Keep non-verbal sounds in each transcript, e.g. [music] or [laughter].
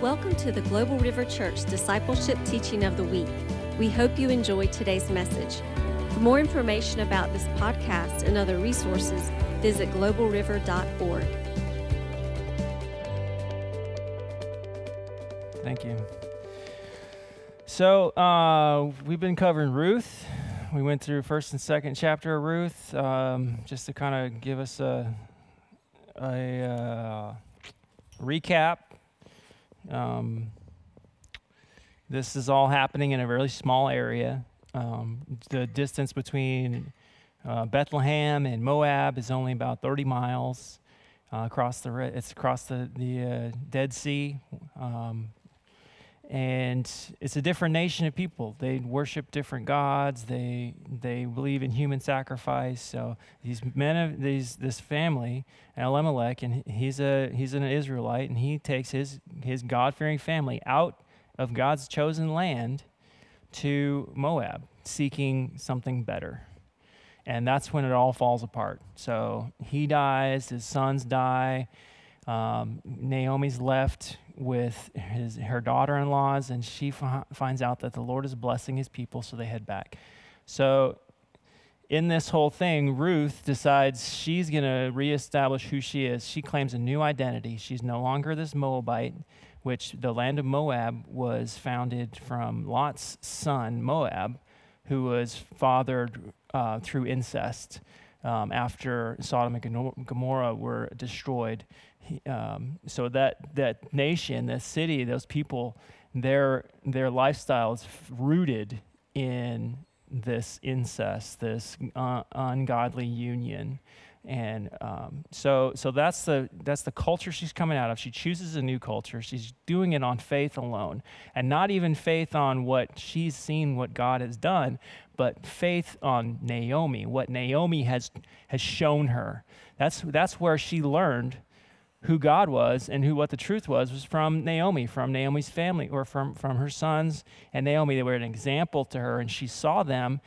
Welcome to the Global River Church Discipleship Teaching of the Week. We hope you enjoy today's message. For more information about this podcast and other resources, visit globalriver.org. Thank you. So, uh, we've been covering Ruth. We went through first and second chapter of Ruth, um, just to kind of give us a, a uh, recap. Um, this is all happening in a really small area. Um, the distance between uh, Bethlehem and Moab is only about 30 miles. Uh, across the it's across the the uh, Dead Sea, um, and it's a different nation of people. They worship different gods. They they believe in human sacrifice. So these men of these this family, Elimelech, and he's a he's an Israelite, and he takes his his God fearing family out of God's chosen land to Moab, seeking something better. And that's when it all falls apart. So he dies, his sons die. Um, Naomi's left with his, her daughter in laws, and she f- finds out that the Lord is blessing his people, so they head back. So, in this whole thing, Ruth decides she's going to reestablish who she is. She claims a new identity. She's no longer this Moabite, which the land of Moab was founded from Lot's son, Moab, who was fathered uh, through incest um, after Sodom and Gomorrah were destroyed. He, um, so that that nation, that city, those people, their their lifestyle is rooted in this incest, this uh, ungodly union. And um, so, so that's the that's the culture she's coming out of. She chooses a new culture. She's doing it on faith alone, and not even faith on what she's seen, what God has done, but faith on Naomi, what Naomi has has shown her. That's that's where she learned who God was and who what the truth was was from Naomi, from Naomi's family, or from from her sons and Naomi. They were an example to her, and she saw them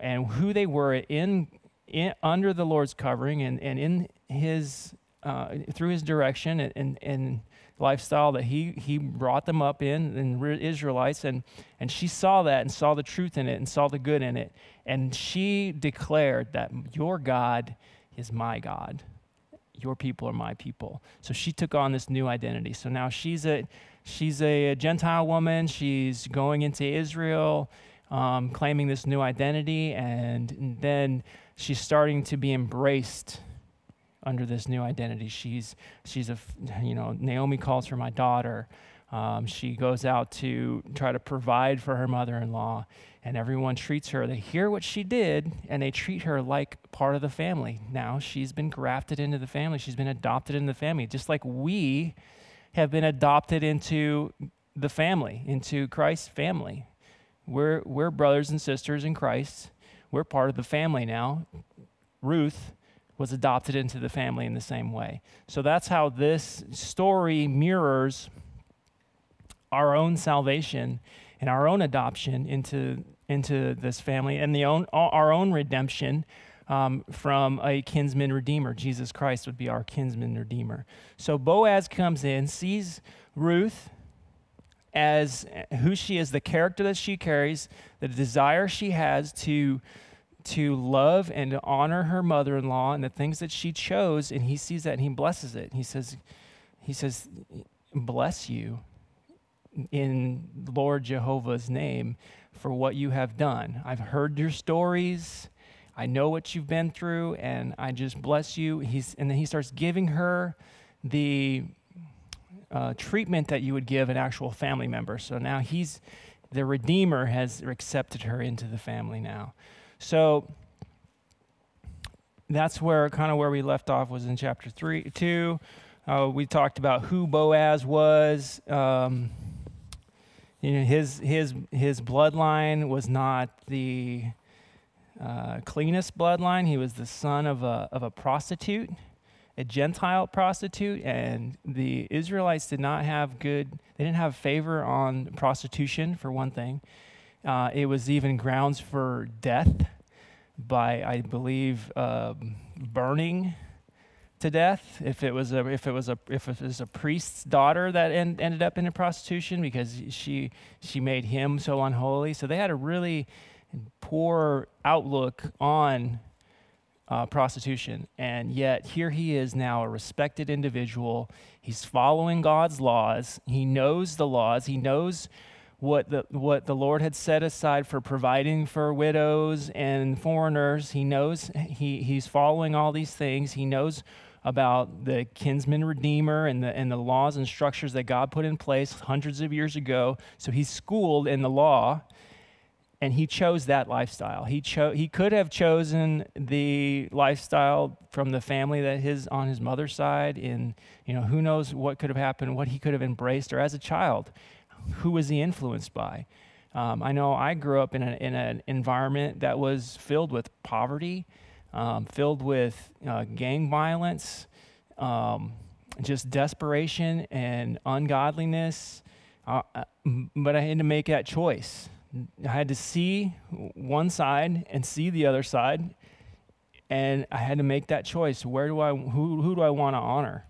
and who they were in in, under the Lord's covering and, and in his uh, through his direction and, and, and, lifestyle that he he brought them up in and Israelites. And and she saw that and saw the truth in it and saw the good in it. And she declared that your God is my God. Your people are my people. So she took on this new identity. So now she's a she's a Gentile woman. She's going into Israel um, claiming this new identity. And, and then she's starting to be embraced under this new identity. She's, she's a, you know, Naomi calls her my daughter. Um, she goes out to try to provide for her mother in law, and everyone treats her. They hear what she did, and they treat her like part of the family. Now she's been grafted into the family, she's been adopted into the family, just like we have been adopted into the family, into Christ's family. We're, we're brothers and sisters in Christ we're part of the family now. Ruth was adopted into the family in the same way. So that's how this story mirrors our own salvation and our own adoption into, into this family and the own, our own redemption um, from a kinsman redeemer. Jesus Christ would be our kinsman redeemer. So Boaz comes in, sees Ruth as who she is, the character that she carries, the desire she has to to love and to honor her mother-in-law and the things that she chose and he sees that and he blesses it. He says he says bless you in lord jehovah's name for what you have done. I've heard your stories. I know what you've been through and i just bless you. He's and then he starts giving her the uh, treatment that you would give an actual family member. So now he's, the Redeemer has accepted her into the family now. So that's where kind of where we left off was in chapter three, two. Uh, we talked about who Boaz was. Um, you know, his his his bloodline was not the uh, cleanest bloodline. He was the son of a of a prostitute a Gentile prostitute, and the Israelites did not have good, they didn't have favor on prostitution, for one thing. Uh, it was even grounds for death by, I believe, uh, burning to death if it was a if it was a if it was a priest's daughter that en- ended up in a prostitution because she she made him so unholy. So they had a really poor outlook on uh, prostitution, and yet here he is now a respected individual. He's following God's laws. He knows the laws. He knows what the, what the Lord had set aside for providing for widows and foreigners. He knows he, he's following all these things. He knows about the kinsman redeemer and the, and the laws and structures that God put in place hundreds of years ago. So he's schooled in the law and he chose that lifestyle. He cho- he could have chosen the lifestyle from the family that his on his mother's side in you know who knows what could have happened, what he could have embraced or as a child who was he influenced by? Um, I know I grew up in, a, in an environment that was filled with poverty, um, filled with uh, gang violence, um, just desperation and ungodliness. Uh, uh but I had to make that choice. I had to see one side and see the other side, and I had to make that choice. Where do I, who, who do I want to honor?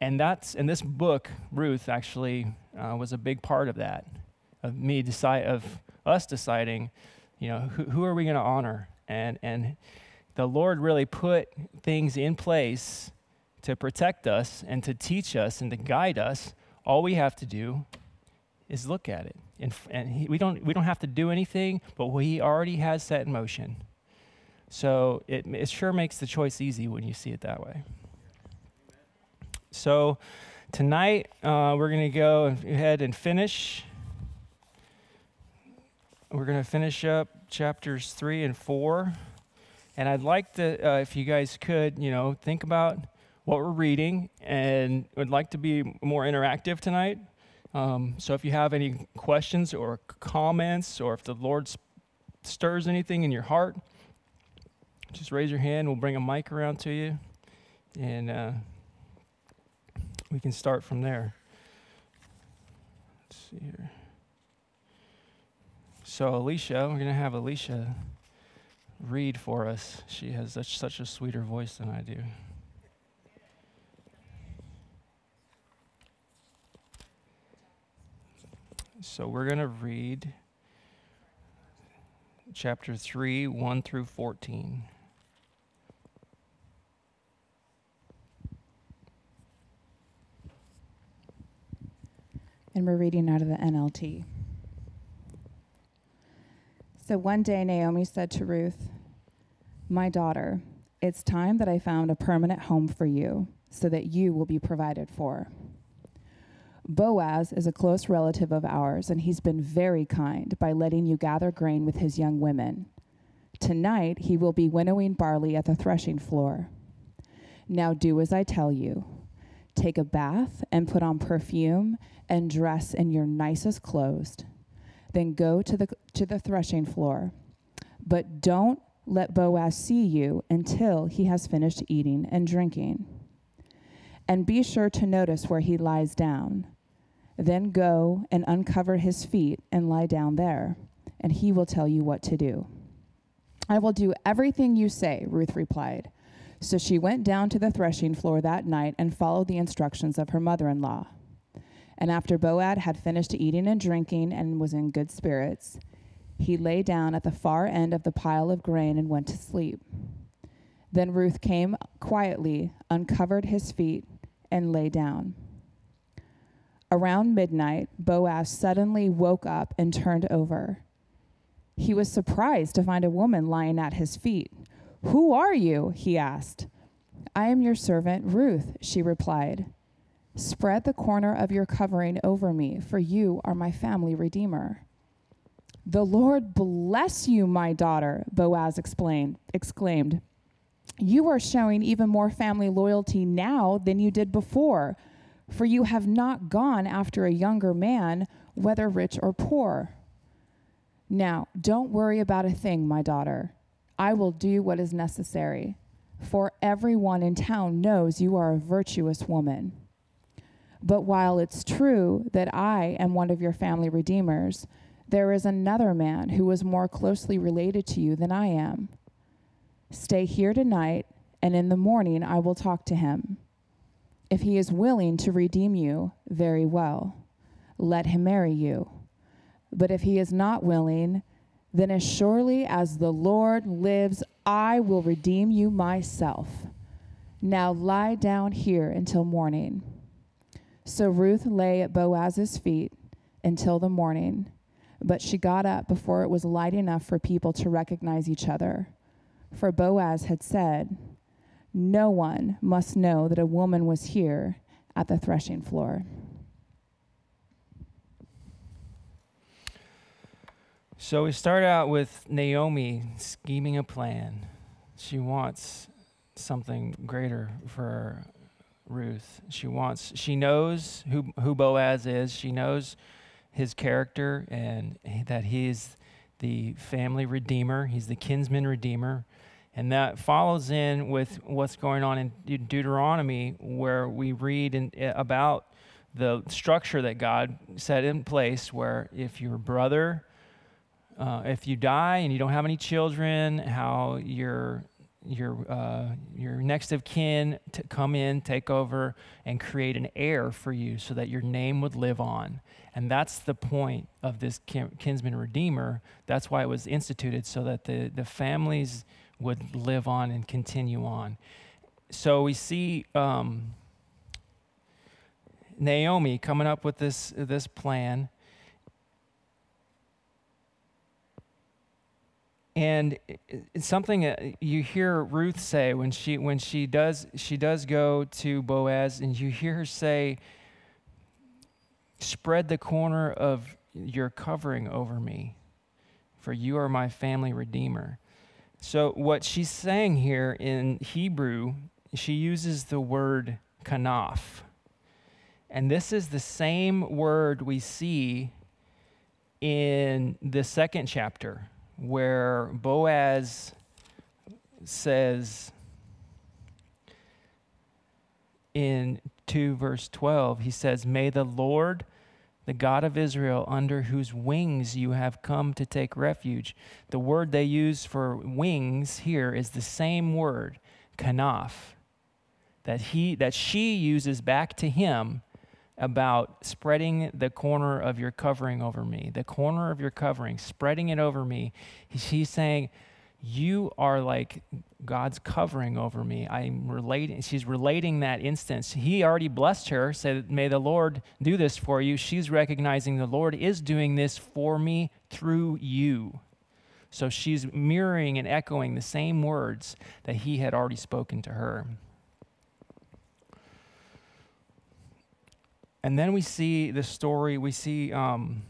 And that's, and this book, Ruth, actually uh, was a big part of that, of me decide, of us deciding, you know, who, who are we going to honor? And, and the Lord really put things in place to protect us and to teach us and to guide us. All we have to do is look at it. And, and he, we, don't, we don't have to do anything, but He already has set in motion. So it, it sure makes the choice easy when you see it that way. So tonight uh, we're going to go ahead and finish. We're going to finish up chapters three and four. And I'd like to, uh, if you guys could, you know, think about what we're reading and would like to be more interactive tonight. Um, so if you have any questions or comments, or if the Lord stirs anything in your heart, just raise your hand. We'll bring a mic around to you. And uh, we can start from there. Let's see here. So, Alicia, we're going to have Alicia read for us. She has such, such a sweeter voice than I do. So, we're going to read chapter 3, 1 through 14. and we're reading out of the NLT. So one day Naomi said to Ruth, My daughter, it's time that I found a permanent home for you so that you will be provided for. Boaz is a close relative of ours, and he's been very kind by letting you gather grain with his young women. Tonight he will be winnowing barley at the threshing floor. Now do as I tell you. Take a bath and put on perfume and dress in your nicest clothes. Then go to the, to the threshing floor. But don't let Boaz see you until he has finished eating and drinking. And be sure to notice where he lies down. Then go and uncover his feet and lie down there, and he will tell you what to do. I will do everything you say, Ruth replied. So she went down to the threshing floor that night and followed the instructions of her mother in law. And after Boaz had finished eating and drinking and was in good spirits, he lay down at the far end of the pile of grain and went to sleep. Then Ruth came quietly, uncovered his feet, and lay down. Around midnight, Boaz suddenly woke up and turned over. He was surprised to find a woman lying at his feet. Who are you? he asked. I am your servant, Ruth, she replied. Spread the corner of your covering over me, for you are my family redeemer. The Lord bless you, my daughter, Boaz explained, exclaimed. You are showing even more family loyalty now than you did before, for you have not gone after a younger man, whether rich or poor. Now, don't worry about a thing, my daughter. I will do what is necessary, for everyone in town knows you are a virtuous woman. But while it's true that I am one of your family redeemers, there is another man who is more closely related to you than I am. Stay here tonight and in the morning I will talk to him. If he is willing to redeem you, very well. Let him marry you. But if he is not willing, then as surely as the Lord lives, I will redeem you myself. Now lie down here until morning. So Ruth lay at Boaz's feet until the morning, but she got up before it was light enough for people to recognize each other. For Boaz had said, No one must know that a woman was here at the threshing floor. So we start out with Naomi scheming a plan. She wants something greater for Ruth. She wants she knows who who Boaz is. She knows his character and that he's the family redeemer. He's the kinsman redeemer. And that follows in with what's going on in De- Deuteronomy where we read in, about the structure that God set in place where if your brother uh, if you die and you don't have any children, how your your uh, your next of kin to come in, take over, and create an heir for you, so that your name would live on. And that's the point of this kin- kinsman redeemer. That's why it was instituted, so that the the families would live on and continue on. So we see. Um, Naomi coming up with this this plan and it's something you hear Ruth say when she when she does she does go to Boaz and you hear her say spread the corner of your covering over me for you are my family redeemer. So what she's saying here in Hebrew she uses the word kanaf. And this is the same word we see in the second chapter where Boaz says in 2 verse 12, he says, May the Lord, the God of Israel, under whose wings you have come to take refuge. The word they use for wings here is the same word, kanaf, that, he, that she uses back to him about spreading the corner of your covering over me, the corner of your covering, spreading it over me. He's saying, You are like God's covering over me. I'm relating, she's relating that instance. He already blessed her, said, May the Lord do this for you. She's recognizing the Lord is doing this for me through you. So she's mirroring and echoing the same words that he had already spoken to her. And then we see the story, we see um,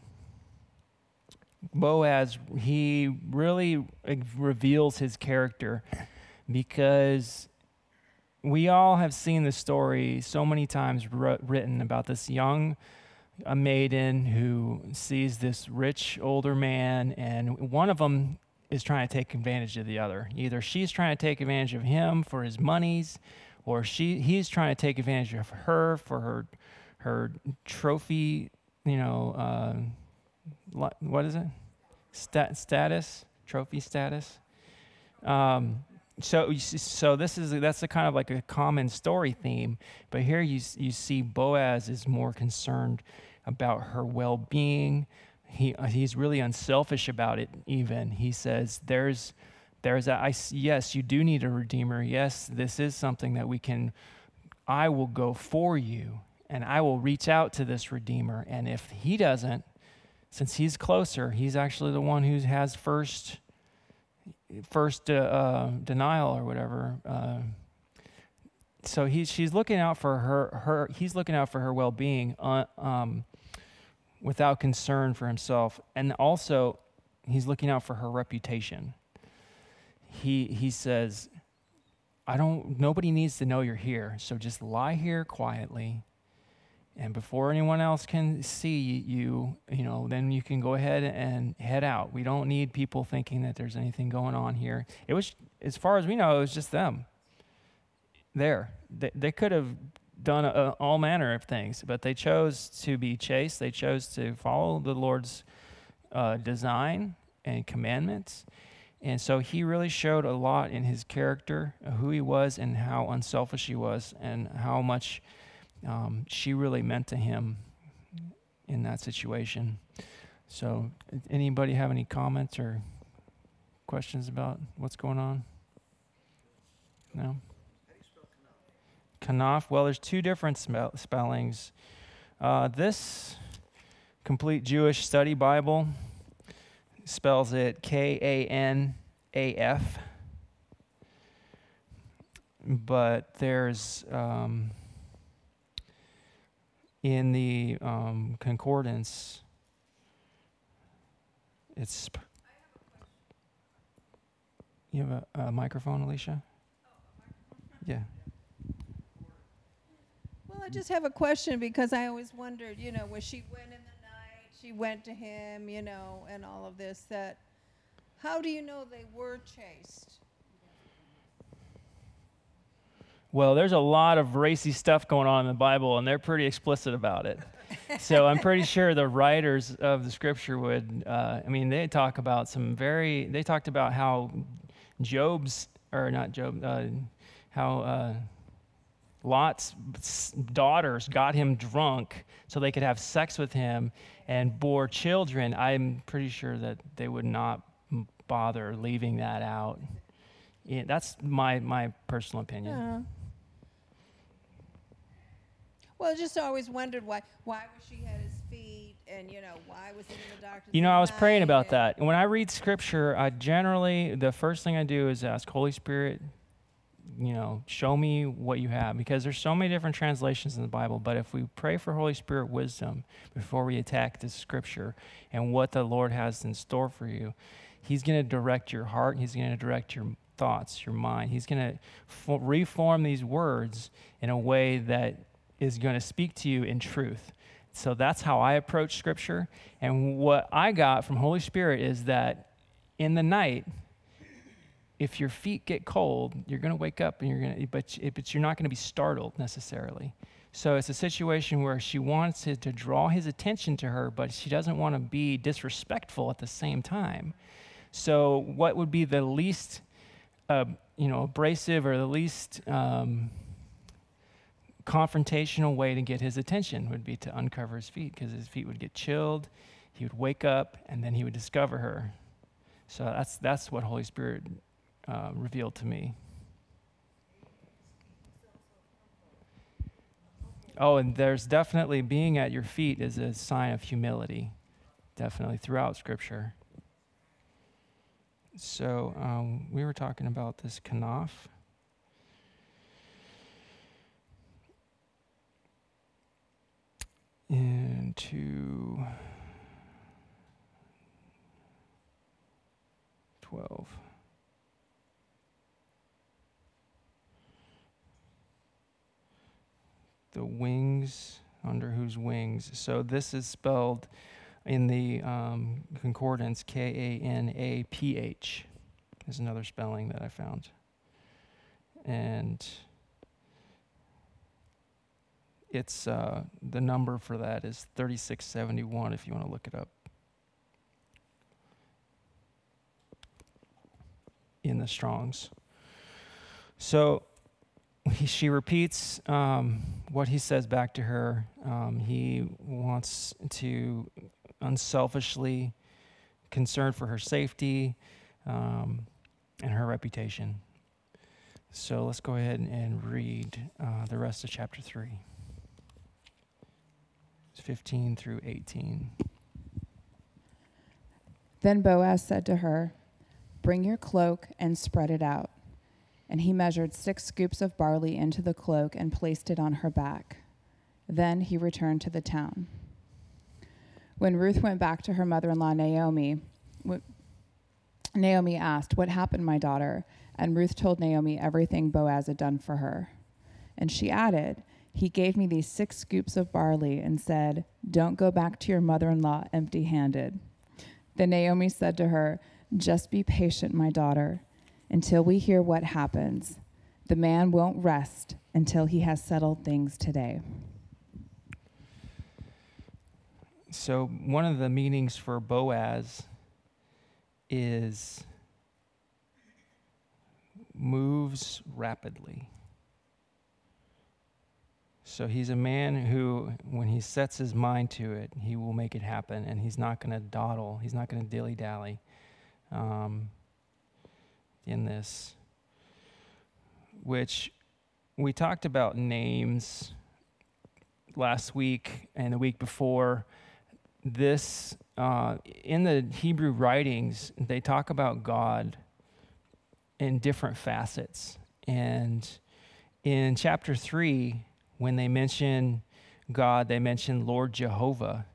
Boaz, he really reveals his character because we all have seen the story so many times written about this young a maiden who sees this rich older man, and one of them is trying to take advantage of the other. Either she's trying to take advantage of him for his monies, or she he's trying to take advantage of her for her her trophy, you know, uh, what is it? Stat- status, trophy status. Um, so, so this is that's a kind of like a common story theme, but here you you see Boaz is more concerned about her well-being. He he's really unselfish about it. Even he says there's there's a I yes you do need a redeemer. Yes, this is something that we can. I will go for you and I will reach out to this Redeemer. And if he doesn't, since he's closer, he's actually the one who has first first uh, uh, denial or whatever. Uh, so he's she's looking out for her her he's looking out for her well being uh, um, without concern for himself, and also he's looking out for her reputation. He he says, "I don't. Nobody needs to know you're here. So just lie here quietly." And before anyone else can see you, you know, then you can go ahead and head out. We don't need people thinking that there's anything going on here. It was, as far as we know, it was just them there. They, they could have done a, all manner of things, but they chose to be chaste. They chose to follow the Lord's uh, design and commandments. And so he really showed a lot in his character, who he was, and how unselfish he was, and how much um, she really meant to him in that situation. So, anybody have any comments or questions about what's going on? No? Kanaf. Well, there's two different spell- spellings. Uh, this complete Jewish study Bible spells it K A N A F. But there's um, in the um, concordance, it's. You have a, a microphone, Alicia? Yeah. Well, I just have a question because I always wondered, you know, when she went in the night, she went to him, you know, and all of this, that how do you know they were chaste? Well, there's a lot of racy stuff going on in the Bible, and they're pretty explicit about it. [laughs] so I'm pretty sure the writers of the scripture would, uh, I mean, they talk about some very, they talked about how Job's, or not Job, uh, how uh, Lot's daughters got him drunk so they could have sex with him and bore children. I'm pretty sure that they would not bother leaving that out. Yeah, that's my, my personal opinion. Uh, well, I just always wondered why why was she at his feet, and you know why was he in the doctor's? You know, I was praying about and- that. And when I read scripture, I generally, the first thing I do is ask, Holy Spirit, you know, show me what you have. Because there's so many different translations in the Bible. But if we pray for Holy Spirit wisdom before we attack the scripture and what the Lord has in store for you, He's going to direct your heart. He's going to direct your thoughts, your mind. He's going to fo- reform these words in a way that is going to speak to you in truth. So that's how I approach scripture. And what I got from Holy Spirit is that in the night, if your feet get cold, you're going to wake up and you're going to, but, but you're not going to be startled necessarily. So it's a situation where she wants it to draw his attention to her, but she doesn't want to be disrespectful at the same time. So what would be the least, uh, you know, abrasive or the least um, confrontational way to get his attention would be to uncover his feet because his feet would get chilled, he would wake up, and then he would discover her. So that's that's what Holy Spirit uh, revealed to me. Oh, and there's definitely being at your feet is a sign of humility, definitely throughout Scripture. So um, we were talking about this kanaf. Into 12. The wings, under whose wings. So this is spelled in the um, concordance K A N A P H, is another spelling that I found. And it's uh, the number for that is 3671 if you want to look it up. In the Strong's. So he, she repeats um, what he says back to her. Um, he wants to unselfishly concern for her safety um, and her reputation. So let's go ahead and read uh, the rest of chapter 3 15 through 18. Then Boaz said to her, Bring your cloak and spread it out. And he measured six scoops of barley into the cloak and placed it on her back. Then he returned to the town. When Ruth went back to her mother in law, Naomi, w- Naomi asked, What happened, my daughter? And Ruth told Naomi everything Boaz had done for her. And she added, He gave me these six scoops of barley and said, Don't go back to your mother in law empty handed. Then Naomi said to her, Just be patient, my daughter, until we hear what happens. The man won't rest until he has settled things today. So, one of the meanings for Boaz is moves rapidly. So he's a man who, when he sets his mind to it, he will make it happen, and he's not going to dawdle. He's not going to dilly dally um, in this. Which we talked about names last week and the week before. This, uh, in the Hebrew writings, they talk about God in different facets. And in chapter 3, when they mention God, they mention Lord Jehovah.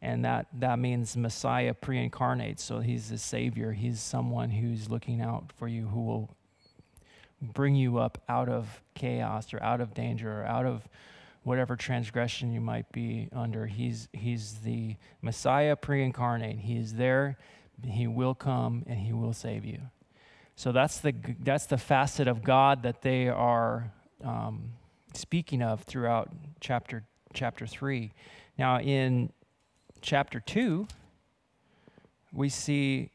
And that, that means Messiah pre incarnate. So he's the Savior. He's someone who's looking out for you, who will bring you up out of chaos or out of danger or out of whatever transgression you might be under. He's, he's the Messiah pre incarnate. He is there, He will come, and He will save you. So that's the, that's the facet of God that they are um, speaking of throughout chapter chapter 3. Now in chapter 2 we see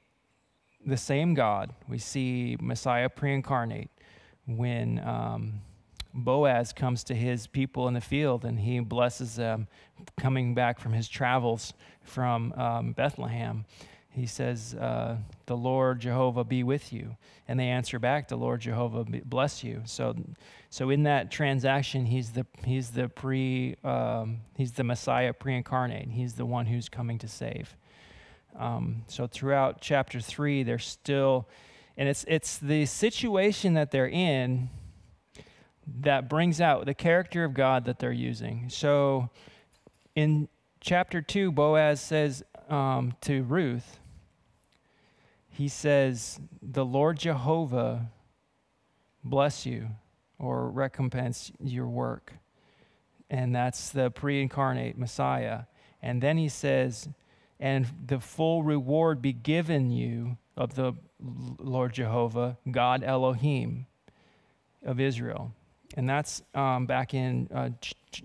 the same God. We see Messiah pre-incarnate when um, Boaz comes to his people in the field and he blesses them coming back from his travels from um, Bethlehem he says, uh, The Lord Jehovah be with you. And they answer back, The Lord Jehovah bless you. So, so in that transaction, he's the, he's the pre, um, he's the Messiah pre incarnate. He's the one who's coming to save. Um, so throughout chapter three, they're still, and it's, it's the situation that they're in that brings out the character of God that they're using. So in chapter 2, Boaz says um, to Ruth, he says, The Lord Jehovah bless you or recompense your work. And that's the pre incarnate Messiah. And then he says, And the full reward be given you of the Lord Jehovah, God Elohim of Israel. And that's um, back in uh, ch- ch-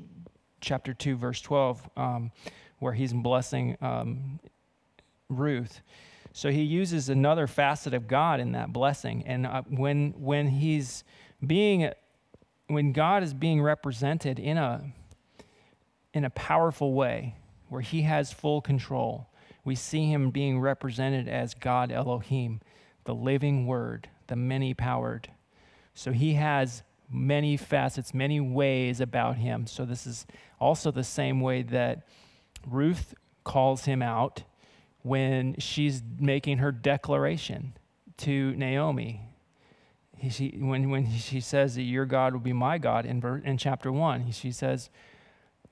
chapter 2, verse 12, um, where he's blessing um, Ruth. So he uses another facet of God in that blessing. And uh, when, when he's being, when God is being represented in a, in a powerful way, where he has full control, we see him being represented as God Elohim, the living word, the many powered. So he has many facets, many ways about him. So this is also the same way that Ruth calls him out when she's making her declaration to Naomi. He, she, when, when she says that your God will be my God in, in chapter 1, she says,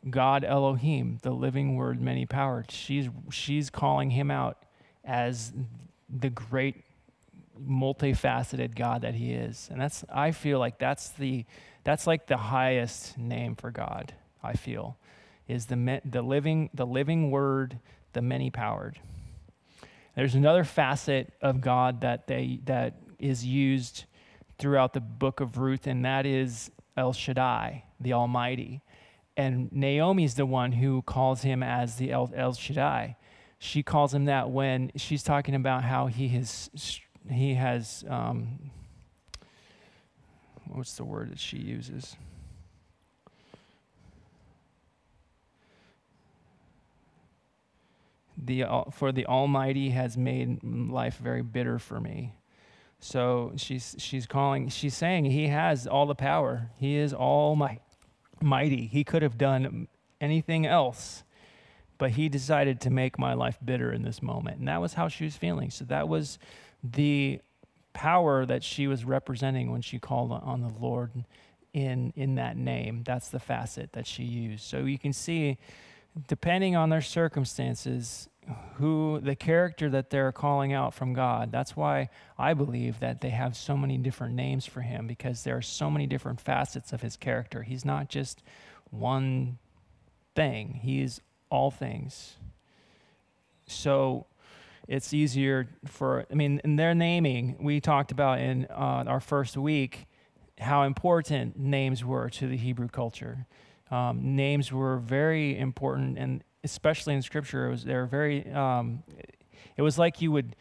God Elohim, the living word, many powered. She's, she's calling him out as the great multifaceted God that he is. And that's, I feel like that's the, that's like the highest name for God, I feel, is the, the living, the living word, the many powered. There's another facet of God that they that is used throughout the book of Ruth, and that is El Shaddai, the Almighty. And Naomi's the one who calls him as the El, El Shaddai. She calls him that when she's talking about how he has he has um, what's the word that she uses? the for the Almighty has made life very bitter for me. So she's she's calling she's saying he has all the power. He is all mighty. He could have done anything else, but he decided to make my life bitter in this moment. And that was how she was feeling. So that was the power that she was representing when she called on the Lord in in that name. That's the facet that she used. So you can see depending on their circumstances, who the character that they're calling out from God. That's why I believe that they have so many different names for him because there are so many different facets of his character. He's not just one thing, he's all things. So it's easier for, I mean, in their naming, we talked about in uh, our first week how important names were to the Hebrew culture um, names were very important, and especially in Scripture, it was they were very. Um, it was like you would.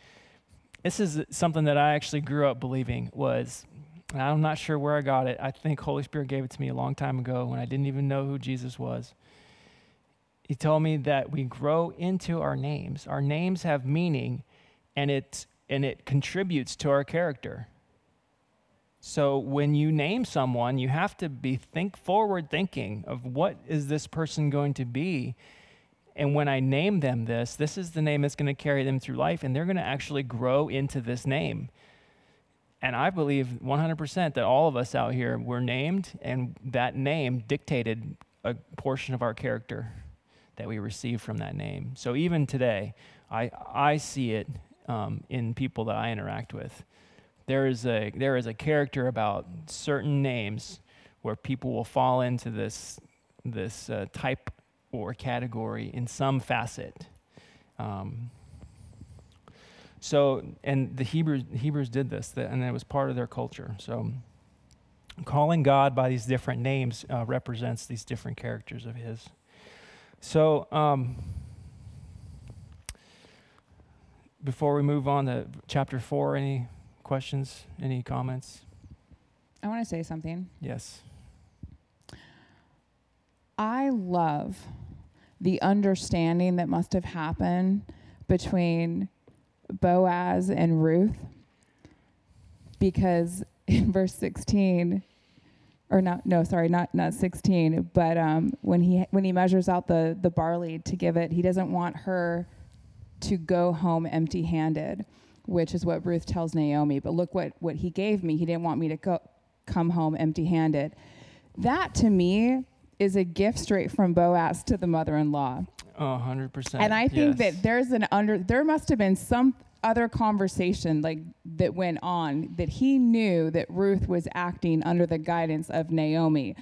This is something that I actually grew up believing was And I'm not sure where I got it. I think Holy Spirit gave it to me a long time ago when I didn't even know who Jesus was. He told me that we grow into our names. Our names have meaning and it and it contributes to our character. So when you name someone, you have to be think forward thinking of what is this person going to be? And when I name them this, this is the name that's going to carry them through life and they're going to actually grow into this name. And I believe 100% that all of us out here were named and that name dictated a portion of our character that we receive from that name. So even today, I, I see it um, in people that I interact with there is a there is a character about certain names where people will fall into this this uh, type or category in some facet. Um, so, and the Hebrews Hebrews did this, and it was part of their culture. So, calling God by these different names uh, represents these different characters of His. So. Um, before we move on to chapter 4, any questions? Any comments? I want to say something. Yes. I love the understanding that must have happened between Boaz and Ruth because [laughs] in verse 16 or not no sorry not not 16 but um, when he when he measures out the the barley to give it he doesn't want her to go home empty handed which is what Ruth tells Naomi. But look what, what he gave me. He didn't want me to go, come home empty handed. That to me is a gift straight from Boaz to the mother in law. Oh, 100%. And I think yes. that there's an under, there must have been some other conversation like that went on that he knew that Ruth was acting under the guidance of Naomi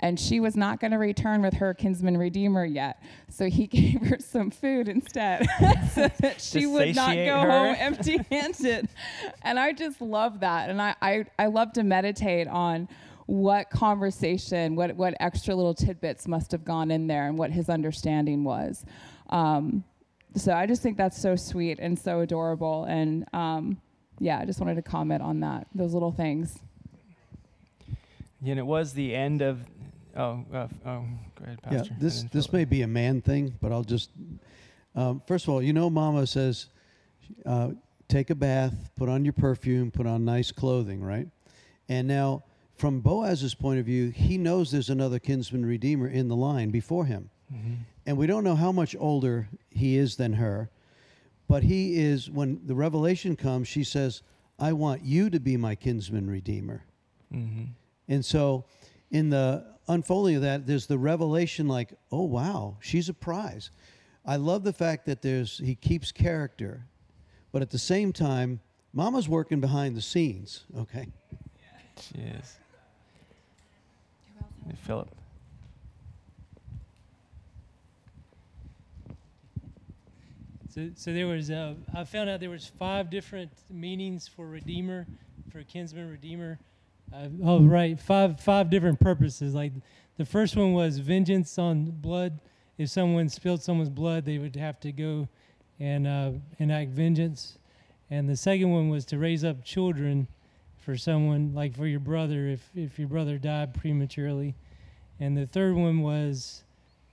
and she was not going to return with her kinsman redeemer yet. So he [laughs] gave her some food instead [laughs] so that she would not go her. home empty handed. and I just love that. And I, I, I love to meditate on what conversation, what, what extra little tidbits must have gone in there and what his understanding was. Um, so I just think that's so sweet and so adorable. And um, yeah, I just wanted to comment on that, those little things. And it was the end of Oh, uh, oh, go ahead, Pastor. Yeah, this this may be a man thing, but I'll just. Um, first of all, you know, Mama says, uh, take a bath, put on your perfume, put on nice clothing, right? And now, from Boaz's point of view, he knows there's another kinsman redeemer in the line before him, mm-hmm. and we don't know how much older he is than her, but he is. When the revelation comes, she says, "I want you to be my kinsman redeemer," mm-hmm. and so in the unfolding of that, there's the revelation like, oh wow, she's a prize. I love the fact that there's he keeps character, but at the same time, Mama's working behind the scenes. Okay. Hey, Philip. So, so there was. Uh, I found out there was five different meanings for redeemer, for kinsman redeemer. Uh, oh, right. Five five different purposes. Like the first one was vengeance on blood. If someone spilled someone's blood, they would have to go and uh, enact vengeance. And the second one was to raise up children for someone, like for your brother, if if your brother died prematurely. And the third one was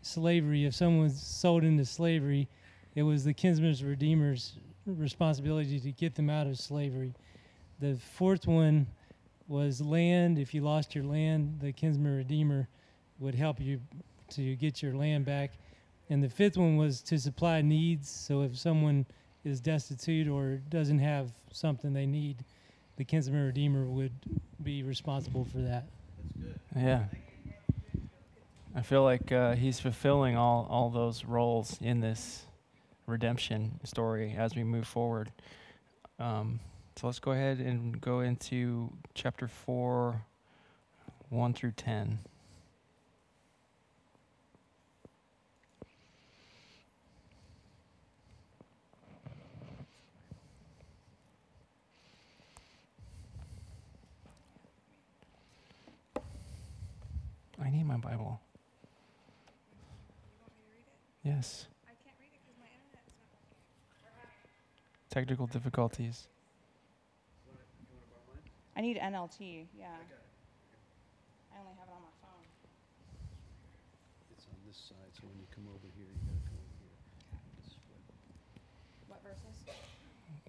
slavery. If someone sold into slavery, it was the kinsman's redeemer's responsibility to get them out of slavery. The fourth one was land. If you lost your land, the kinsman redeemer would help you to get your land back. And the fifth one was to supply needs. So if someone is destitute or doesn't have something they need, the kinsman redeemer would be responsible for that. Yeah. I feel like uh, he's fulfilling all, all those roles in this redemption story as we move forward. Um, so let's go ahead and go into chapter 4, 1 through 10. I need my Bible. Yes. I can't read it because my internet's not working. Technical difficulties. I need NLT. Yeah. I only have it on my phone. It's on this side, so when you come over here, you gotta come over here. This. What verses?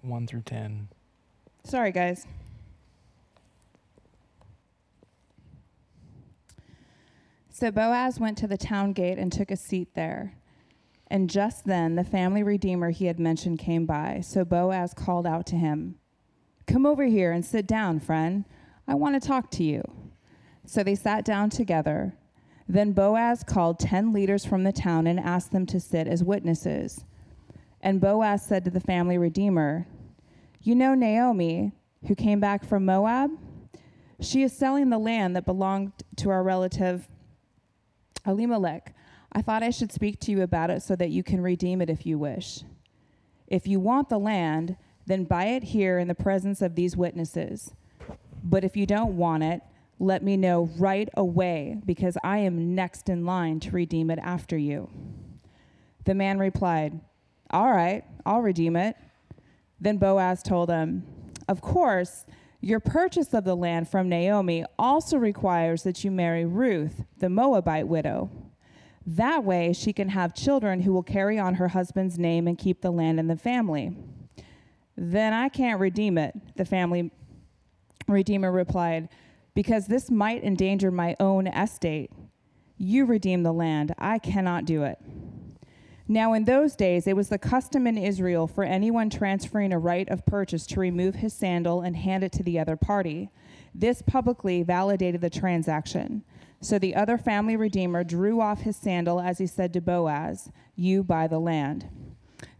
1 through 10. Sorry, guys. So Boaz went to the town gate and took a seat there. And just then the family redeemer he had mentioned came by. So Boaz called out to him, Come over here and sit down, friend. I want to talk to you. So they sat down together. Then Boaz called ten leaders from the town and asked them to sit as witnesses. And Boaz said to the family redeemer, You know Naomi, who came back from Moab? She is selling the land that belonged to our relative Elimelech. I thought I should speak to you about it so that you can redeem it if you wish. If you want the land, then buy it here in the presence of these witnesses. But if you don't want it, let me know right away, because I am next in line to redeem it after you. The man replied, All right, I'll redeem it. Then Boaz told him, Of course, your purchase of the land from Naomi also requires that you marry Ruth, the Moabite widow. That way, she can have children who will carry on her husband's name and keep the land in the family. Then I can't redeem it, the family redeemer replied, because this might endanger my own estate. You redeem the land, I cannot do it. Now, in those days, it was the custom in Israel for anyone transferring a right of purchase to remove his sandal and hand it to the other party. This publicly validated the transaction. So the other family redeemer drew off his sandal as he said to Boaz, You buy the land.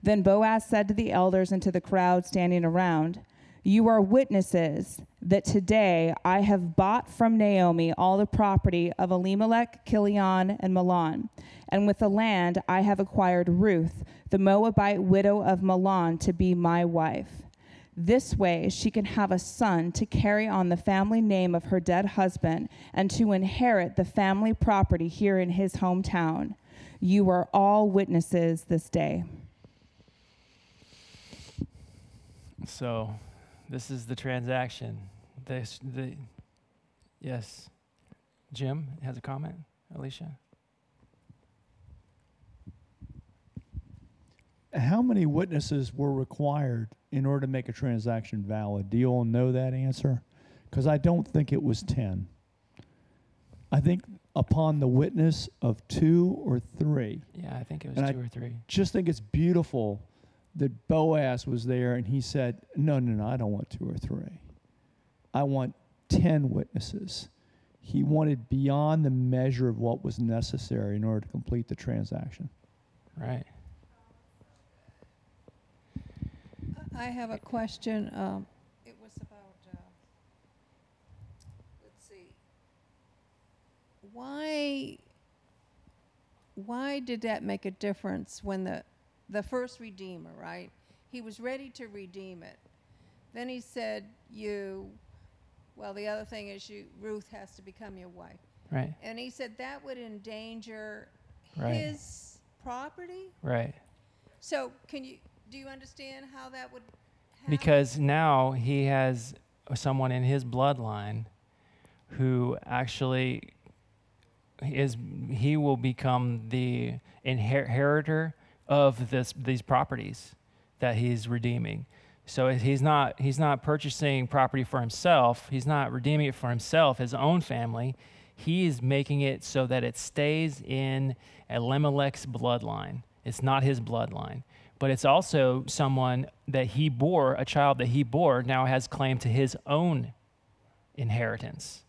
Then Boaz said to the elders and to the crowd standing around, You are witnesses that today I have bought from Naomi all the property of Elimelech, Kilion, and Mahlon. And with the land I have acquired Ruth, the Moabite widow of Mahlon, to be my wife. This way, she can have a son to carry on the family name of her dead husband and to inherit the family property here in his hometown. You are all witnesses this day. So, this is the transaction. This, the, yes. Jim has a comment. Alicia? How many witnesses were required in order to make a transaction valid? Do you all know that answer? Because I don't think it was 10. I think upon the witness of two or three, Yeah, I think it was And I- two or three. just think it's beautiful that Boaz was there and he said, No, no, no, I don't want two or three. I want 10 witnesses. He wanted beyond the measure of what was necessary in order to complete the transaction. Right. I have a question. Um, it was about, uh, let's see, why, why did that make a difference when the, the first redeemer, right? He was ready to redeem it. Then he said, "You." Well, the other thing is, you Ruth has to become your wife, Right. and he said that would endanger Right. his property. Right. So, can you do you understand how that would? happen? Because now he has someone in his bloodline who actually is he will become the inheritor of this these properties that he's redeeming. So he's not he's not purchasing property for himself. He's not redeeming it for himself, his own family. He is making it so that it stays in Elimelech's bloodline. It's not his bloodline, but it's also someone that he bore, a child that he bore, now has claim to his own inheritance.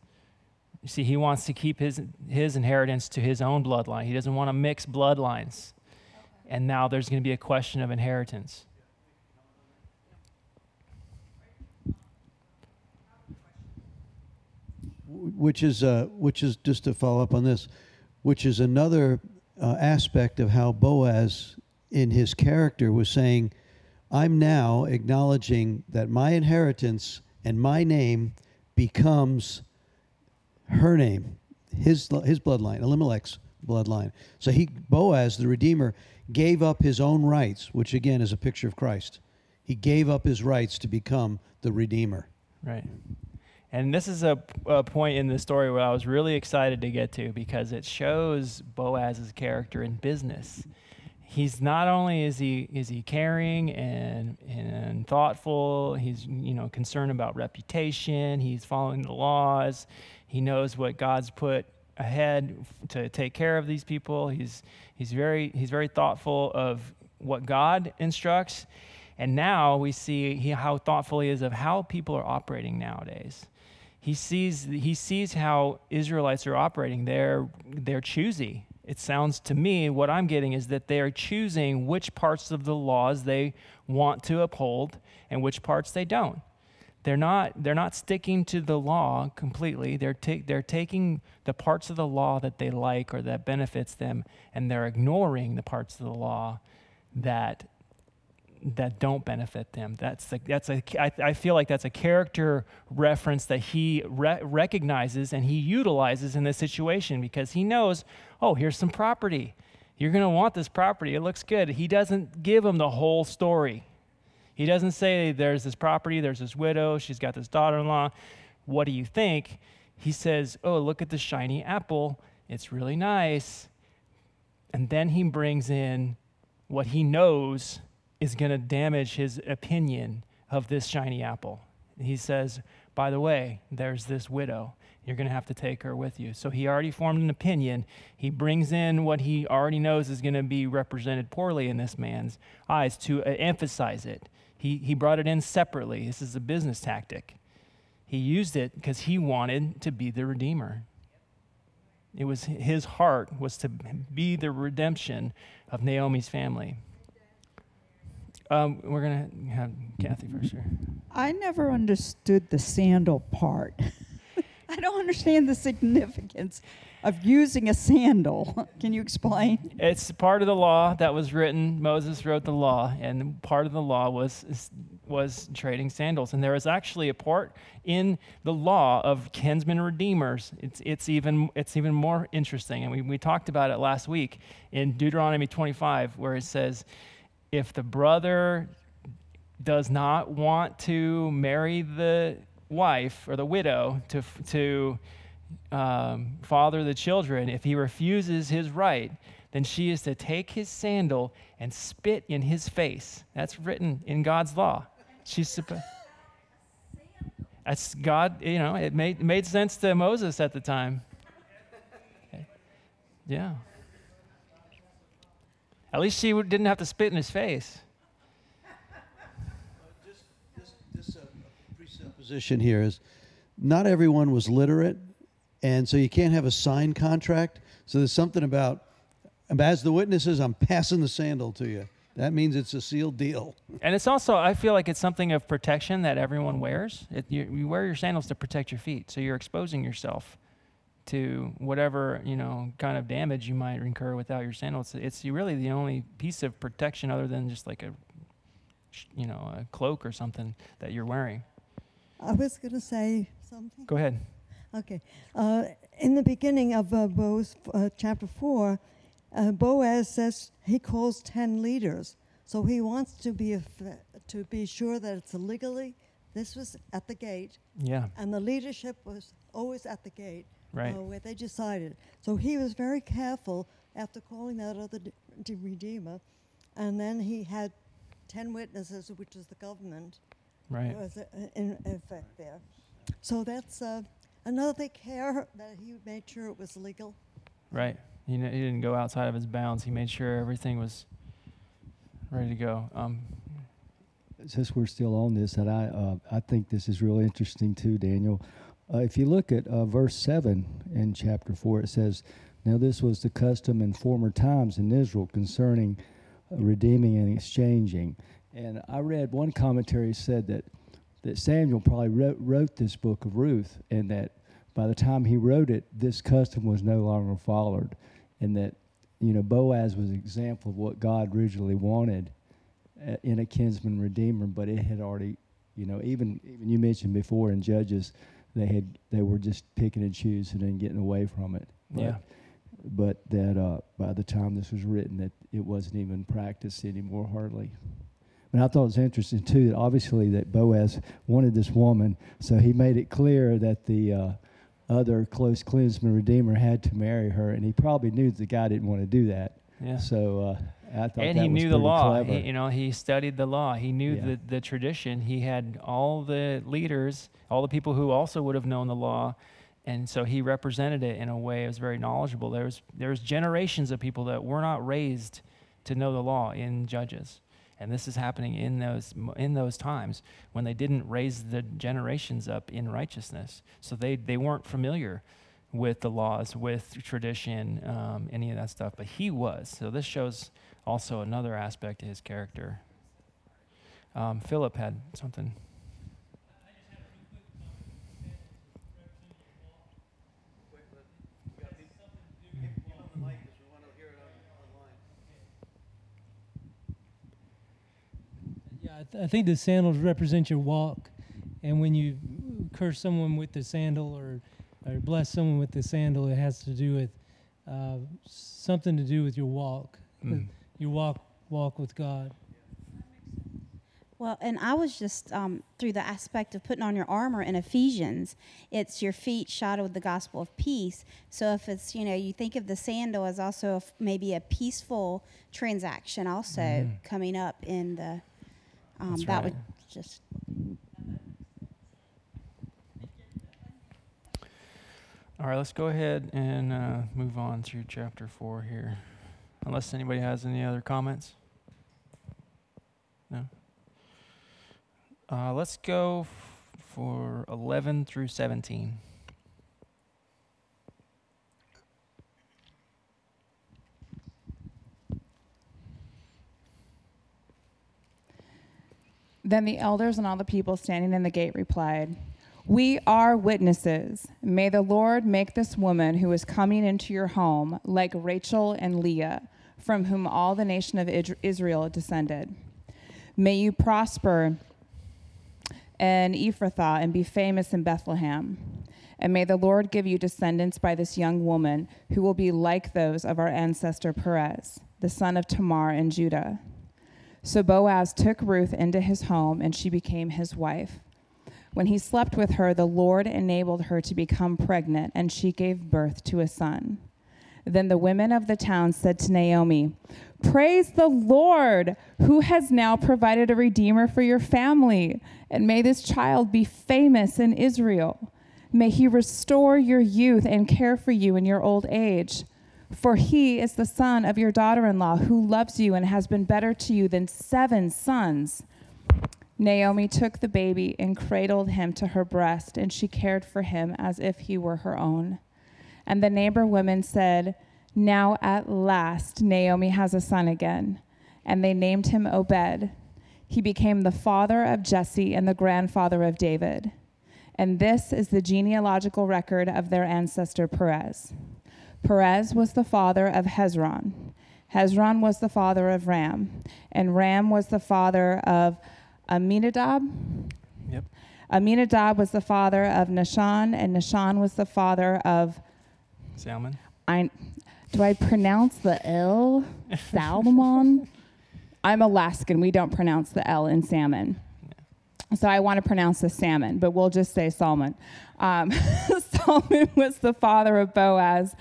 You see, he wants to keep his his inheritance to his own bloodline. He doesn't want to mix bloodlines. And now there's going to be a question of inheritance. Which is uh, which is just to follow up on this, which is another uh, aspect of how Boaz, in his character, was saying, "I'm now acknowledging that my inheritance and my name becomes her name, his his bloodline, Elimelech's bloodline." So he Boaz, the redeemer, gave up his own rights, which again is a picture of Christ. He gave up his rights to become the redeemer. Right. And this is a, a point in the story where I was really excited to get to because it shows Boaz's character in business. He's not only is he is he caring and and thoughtful, he's you know concerned about reputation, he's following the laws, he knows what God's put ahead to take care of these people. He's he's very he's very thoughtful of what God instructs. And now we see he, how thoughtful he is of how people are operating nowadays he sees he sees how Israelites are operating. They're they're choosy. It sounds to me what I'm getting is that they are choosing which parts of the laws they want to uphold and which parts they don't. They're not they're not sticking to the law completely. They're ta- they're taking the parts of the law that they like or that benefits them and they're ignoring the parts of the law that that don't benefit them. That's the, that's a I, I feel like that's a character reference that he re- recognizes and he utilizes in this situation because he knows, oh, here's some property. You're going to want this property. It looks good. He doesn't give him the whole story. He doesn't say there's this property, there's this widow, she's got this daughter-in-law. What do you think? He says, "Oh, look at the shiny apple. It's really nice." And then he brings in what he knows is going to damage his opinion of this shiny apple. He says, By the way, there's this widow. You're going to have to take her with you. So he already formed an opinion. He brings in what he already knows is going to be represented poorly in this man's eyes to uh, emphasize it. He, he brought it in separately. This is a business tactic. He used it because he wanted to be the Redeemer. It was his heart was to be the redemption of Naomi's family. Um, we're going to have Kathy first here. I never understood the sandal part. [laughs] I don't understand the significance of using a sandal. [laughs] Can you explain? It's part of the law that was written. Moses wrote the law, and part of the law was was trading sandals. And there is actually a part in the law of kinsman redeemers. It's it's even it's even more interesting, and we we talked about it last week in Deuteronomy 25, where it says if the brother does not want to marry the wife or the widow to, to um, father the children, if he refuses his right, then she is to take his sandal and spit in his face. That's written in God's law. She's supposed. That's God, you know, it made, made sense to Moses at the time. Yeah. At least she didn't have to spit in his face. Just, uh, presupposition here is not everyone was literate, and so you can't have a signed contract. So there's something about, as the witnesses, I'm passing the sandal to you. That means it's a sealed deal. And it's also, I feel like it's something of protection that everyone wears. It, you, you wear your sandals to protect your feet, so you're exposing yourself to whatever you know kind of damage you might incur without your sandals. It's, it's really the only piece of protection other than just like a you know a cloak or something that you're wearing. I was going to say something. Go ahead. Okay. Uh, in the beginning of uh, Boaz, uh, chapter 4, uh, Boaz says he calls 10 leaders. So he wants to be, to be sure that it's legally, this was at the gate. Yeah. And the leadership was always at the gate right. uh, where they decided. So he was very careful after calling that other d- redeemer, and then he had ten witnesses, which is the government, right, was uh, in effect there. So that's uh, another care that he made sure it was legal. Right. He, n- he didn't go outside of his bounds. He made sure everything was ready to go. Um, Since we're still on this, and I uh, I think this is really interesting too, Daniel. Uh, if you look at uh, verse 7 in chapter 4, it says, Now this was the custom in former times in Israel concerning uh, redeeming and exchanging. And I read one commentary said that, that Samuel probably wrote, wrote this book of Ruth, and that by the time he wrote it, this custom was no longer followed. And that, you know, Boaz was an example of what God originally wanted uh, in a kinsman redeemer, but it had already, you know, even, even you mentioned before in Judges they had they were just picking and choosing and getting away from it. But, yeah. But that uh, by the time this was written, that it wasn't even practiced anymore hardly. But I thought it was interesting too that obviously that Boaz wanted this woman, so he made it clear that the uh, other close kinsman redeemer had to marry her, and he probably knew the guy didn't want to do that. Yeah. So uh, and he knew the law. He, you know, he studied the law. He knew Yeah. the, the tradition. He had all the leaders, all the people who also would have known the law, and so he represented it in a way that was very knowledgeable. There was there was generations of people that were not raised to know the law in Judges, and this is happening in those in those times when they didn't raise the generations up in righteousness. So they they weren't familiar with the laws, with tradition, um, any of that stuff. But he was. So this shows also another aspect to his character. Um, Philip had something. Yeah, I, th- I think the sandals represent your walk, and when you curse someone with the sandal or or bless someone with the sandal, it has to do with uh, something to do with your walk, Mm. Your walk walk with God. Well, and I was just um, through the aspect of putting on your armor in Ephesians, it's your feet shod with the gospel of peace. So if it's, you know, you think of the sandal as also f- maybe a peaceful transaction also Mhm. coming up in the, um, That's that right. would just. All right, let's go ahead and uh, move on through chapter four here. Unless anybody has any other comments? No? Uh, let's go f- for 11 through 17. Then the elders and all the people standing in the gate replied, We are witnesses. May the Lord make this woman who is coming into your home like Rachel and Leah, from whom all the nation of Israel descended. May you prosper in Ephrathah and be famous in Bethlehem. And may the Lord give you descendants by this young woman who will be like those of our ancestor Perez, the son of Tamar in Judah. So Boaz took Ruth into his home, and she became his wife. When he slept with her, the Lord enabled her to become pregnant, and she gave birth to a son. Then the women of the town said to Naomi, Praise the Lord, who has now provided a redeemer for your family, and may this child be famous in Israel. May he restore your youth and care for you in your old age. For he is the son of your daughter in law, who loves you and has been better to you than seven sons. Naomi took the baby and cradled him to her breast, and she cared for him as if he were her own. And the neighbor women said, Now at last Naomi has a son again. And they named him Obed. He became the father of Jesse and the grandfather of David. And this is the genealogical record of their ancestor Perez. Perez was the father of Hezron. Hezron was the father of Ram. And Ram was the father of Aminadab. Yep. Aminadab was the father of Nahshon, and Nahshon was the father of Salmon? I. Do I pronounce the L? Salmon. [laughs] I'm Alaskan. We don't pronounce the L in salmon. So I want to pronounce the salmon, but we'll just say Salmon. Um, [laughs] Salmon was the father of Boaz.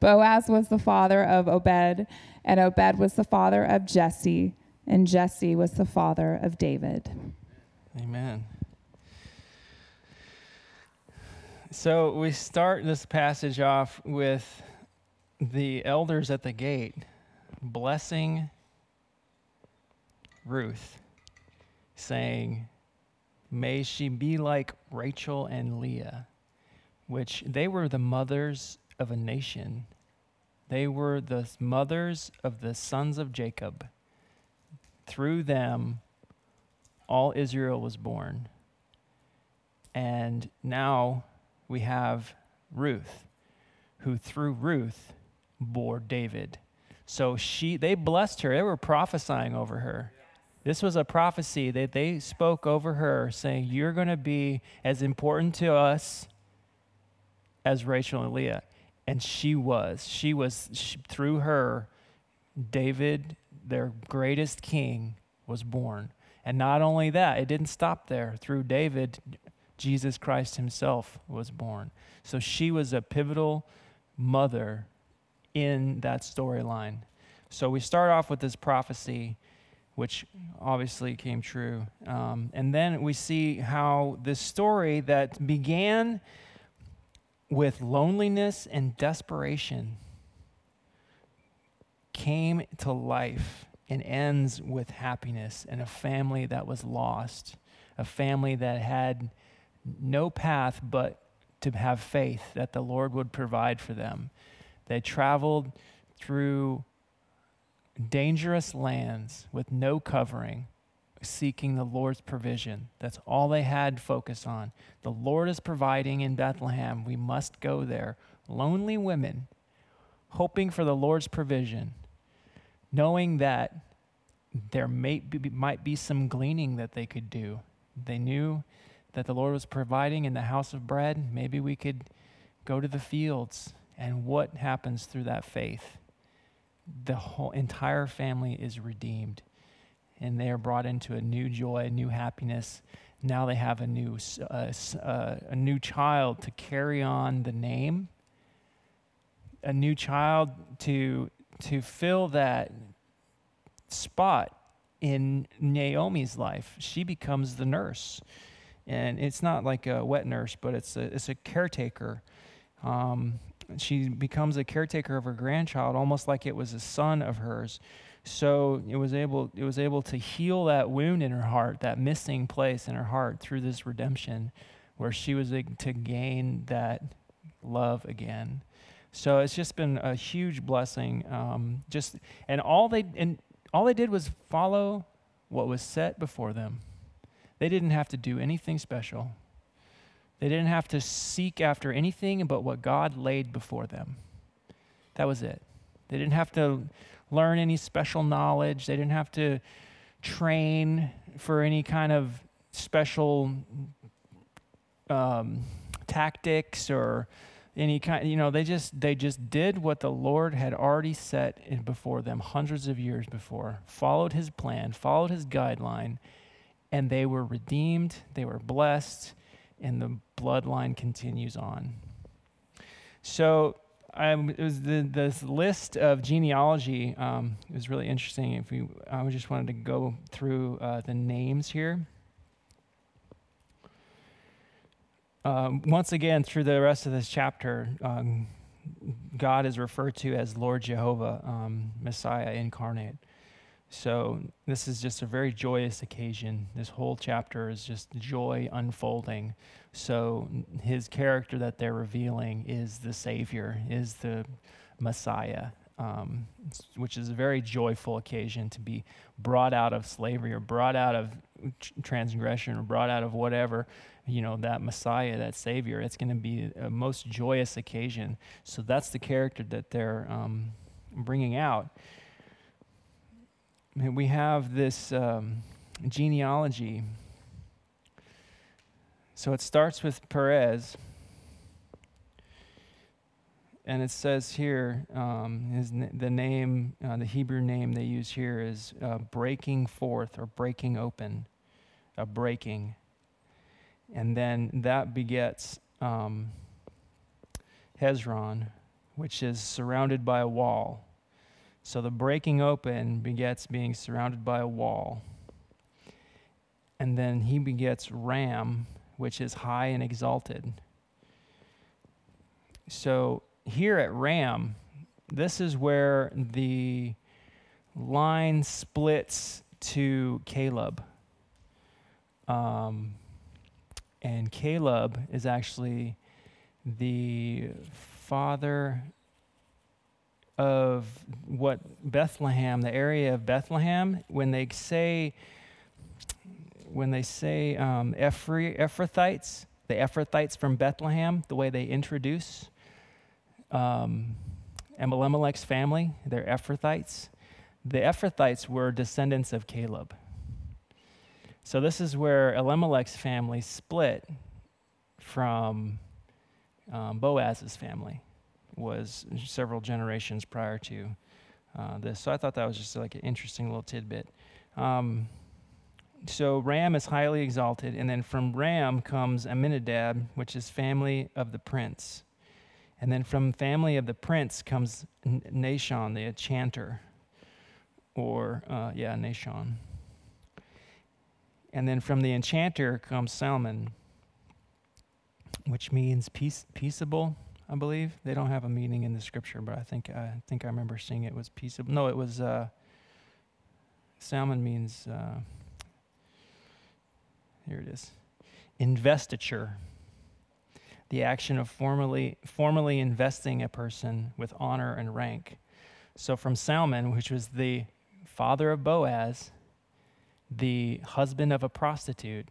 Boaz was the father of Obed, and Obed was the father of Jesse, and Jesse was the father of David. Amen. So we start this passage off with the elders at the gate blessing Ruth, saying, May she be like Rachel and Leah, which they were the mothers of a nation. They were the mothers of the sons of Jacob. Through them, all Israel was born. And now we have Ruth, who through Ruth bore David. So she they blessed her. They were prophesying over her. This was a prophecy that they spoke over her, saying, You're going to be as important to us as Rachel and Leah. And she was. She was, she, through her, David, their greatest king, was born. And not only that, it didn't stop there. Through David, Jesus Christ himself was born. So she was a pivotal mother in that storyline. So we start off with this prophecy, which obviously came true. Um, and then we see how this story that began with loneliness and desperation came to life and ends with happiness and a family that was lost, a family that had no path but to have faith that the Lord would provide for them. They traveled through dangerous lands with no covering, seeking the Lord's provision. That's all they had focus on. The Lord is providing in Bethlehem. We must go there. Lonely women hoping for the Lord's provision, knowing that there may be, might be some gleaning that they could do. They knew that the Lord was providing in the house of bread. Maybe we could go to the fields. And what happens through that faith? The whole entire family is redeemed and they are brought into a new joy, a new happiness. Now they have a new, uh, uh, a new child to carry on the name, a new child to, to fill that spot in Naomi's life. She becomes the nurse. And it's not like a wet nurse, but it's a, it's a caretaker. Um, she becomes a caretaker of her grandchild, almost like it was a son of hers. So it was able it was able to heal that wound in her heart, that missing place in her heart through this redemption, where she was to gain that love again. So it's just been a huge blessing. Um, just and all they and all they did was follow what was set before them. They didn't have to do anything special. They didn't have to seek after anything but what God laid before them. That was it. They didn't have to learn any special knowledge. They didn't have to train for any kind of special um, tactics or any kind you know they just they just did what the lord had already set before them hundreds of years before followed his plan followed his guideline and they were redeemed they were blessed and the bloodline continues on. So um, it was the, this list of genealogy um, it was really interesting. If we i just wanted to go through uh, the names here um, once again, through the rest of this chapter, um, God is referred to as Lord Jehovah, um, Messiah incarnate. So this is just a very joyous occasion. This whole chapter is just joy unfolding. So his character that they're revealing is the Savior, is the Messiah, um, which is a very joyful occasion to be brought out of slavery or brought out of transgression or brought out of whatever you know that messiah that savior. It's going to be a most joyous occasion. So that's the character that they're um, bringing out. And we have this um, genealogy. So it starts with perez and it says here um, his, the name uh, the hebrew name they use here is uh, breaking forth or breaking open a breaking and then that begets um, Hezron, which is surrounded by a wall. So the breaking open begets being surrounded by a wall. And then he begets Ram, which is high and exalted. So here at Ram, this is where the line splits to Caleb. Um, and Caleb is actually the father of what Bethlehem, the area of Bethlehem, when they say, when they say um, Ephra- Ephrathites, the Ephrathites from Bethlehem, the way they introduce um, Elimelech's family, they're Ephrathites. The Ephrathites were descendants of Caleb. So this is where Elimelech's family split from um, Boaz's family, was several generations prior to uh, this. So I thought that was just like an interesting little tidbit. Um, so Ram is highly exalted, and then from Ram comes Aminadab, which is family of the prince. And then from family of the prince comes Nahshon, the enchanter, or uh, yeah, Nahshon. And then from the enchanter comes Salmon, which means peace, peaceable, I believe. They don't have a meaning in the scripture, but I think I think I remember seeing it was peaceable. No, it was uh, Salmon means uh, here it is, investiture the action of formally, formally investing a person with honor and rank. So, from Salmon, which was the father of Boaz, the husband of a prostitute,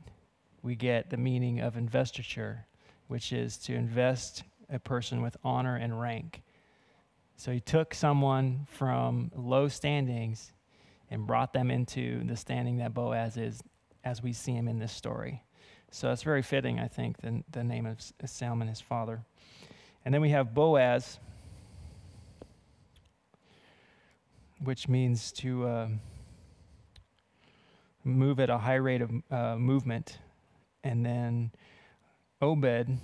we get the meaning of investiture, which is to invest a person with honor and rank. So, he took someone from low standings and brought them into the standing that Boaz is as we see him in this story. So it's very fitting, I think, the, the name of Salmon, his father. And then we have Boaz, which means to uh, move at a high rate of uh, movement. And then Obed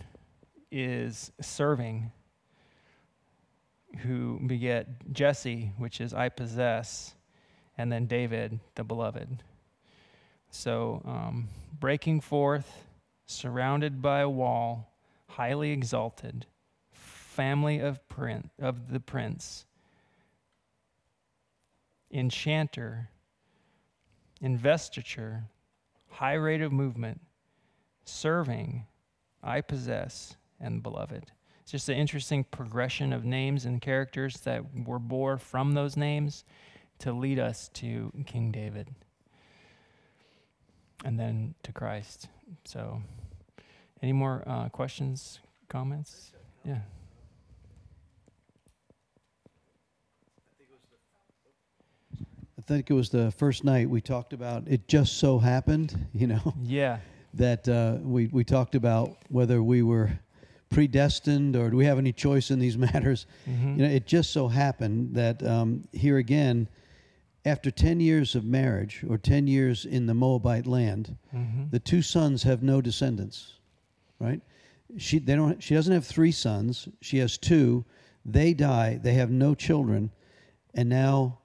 is serving, who beget Jesse, which is I possess, and then David, the beloved. So, um, breaking forth, surrounded by a wall, highly exalted, family of, prince, of the prince, enchanter, investiture, high rate of movement, serving, I possess, and beloved. It's just an interesting progression of names and characters that were born from those names to lead us to King David and then to Christ. So, any more uh, questions, comments? Yeah. I think it was the first night we talked about it just so happened, [laughs] you know. Yeah. That uh, we, we talked about whether we were predestined or do we have any choice in these [laughs] matters. Mm-hmm. You know, it just so happened that um, here again, after 10 years of marriage or 10 years in the Moabite land, mm-hmm. the two sons have no descendants, right? She, they don't, she doesn't have three sons, she has two. They die, they have no children, and now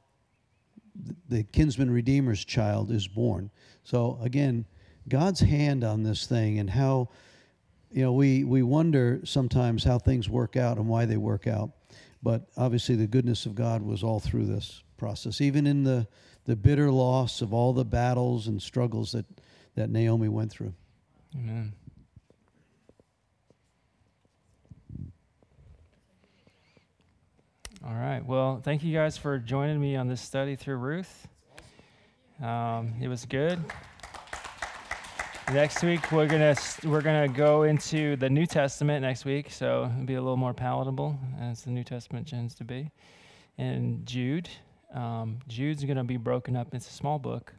the kinsman redeemer's child is born. So again, God's hand on this thing and how you know we we wonder sometimes how things work out and why they work out. But obviously the goodness of God was all through this process, even in the, the bitter loss of all the battles and struggles that, that Naomi went through. Amen. All right. Well, thank you guys for joining me on this study through Ruth. Um, it was good. Next week we're gonna we're gonna go into the New Testament next week, so it'll be a little more palatable as the New Testament tends to be. And Jude, um, Jude's to be broken up. It's a small book,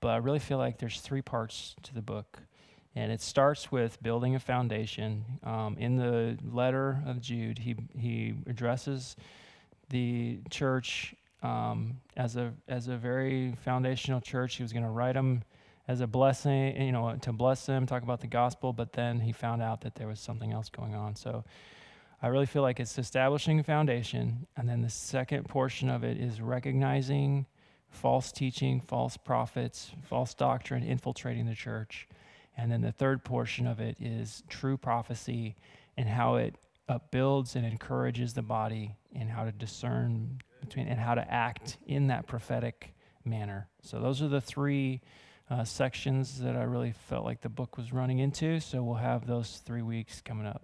but I really feel like there's three parts to the book. And it starts with building a foundation. Um, in the letter of Jude, he, he addresses the church um, as, a, as a very foundational church. He was going to write them as a blessing, you know, to bless them, talk about the gospel, but then he found out that there was something else going on. So I really feel like it's establishing a foundation. And then the second portion of it is recognizing false teaching, false prophets, false doctrine infiltrating the church. And then the third portion of it is true prophecy and how it upbuilds and encourages the body and how to discern between and how to act in that prophetic manner. So those are the three uh, sections that I really felt like the book was running into. So we'll have those three weeks coming up.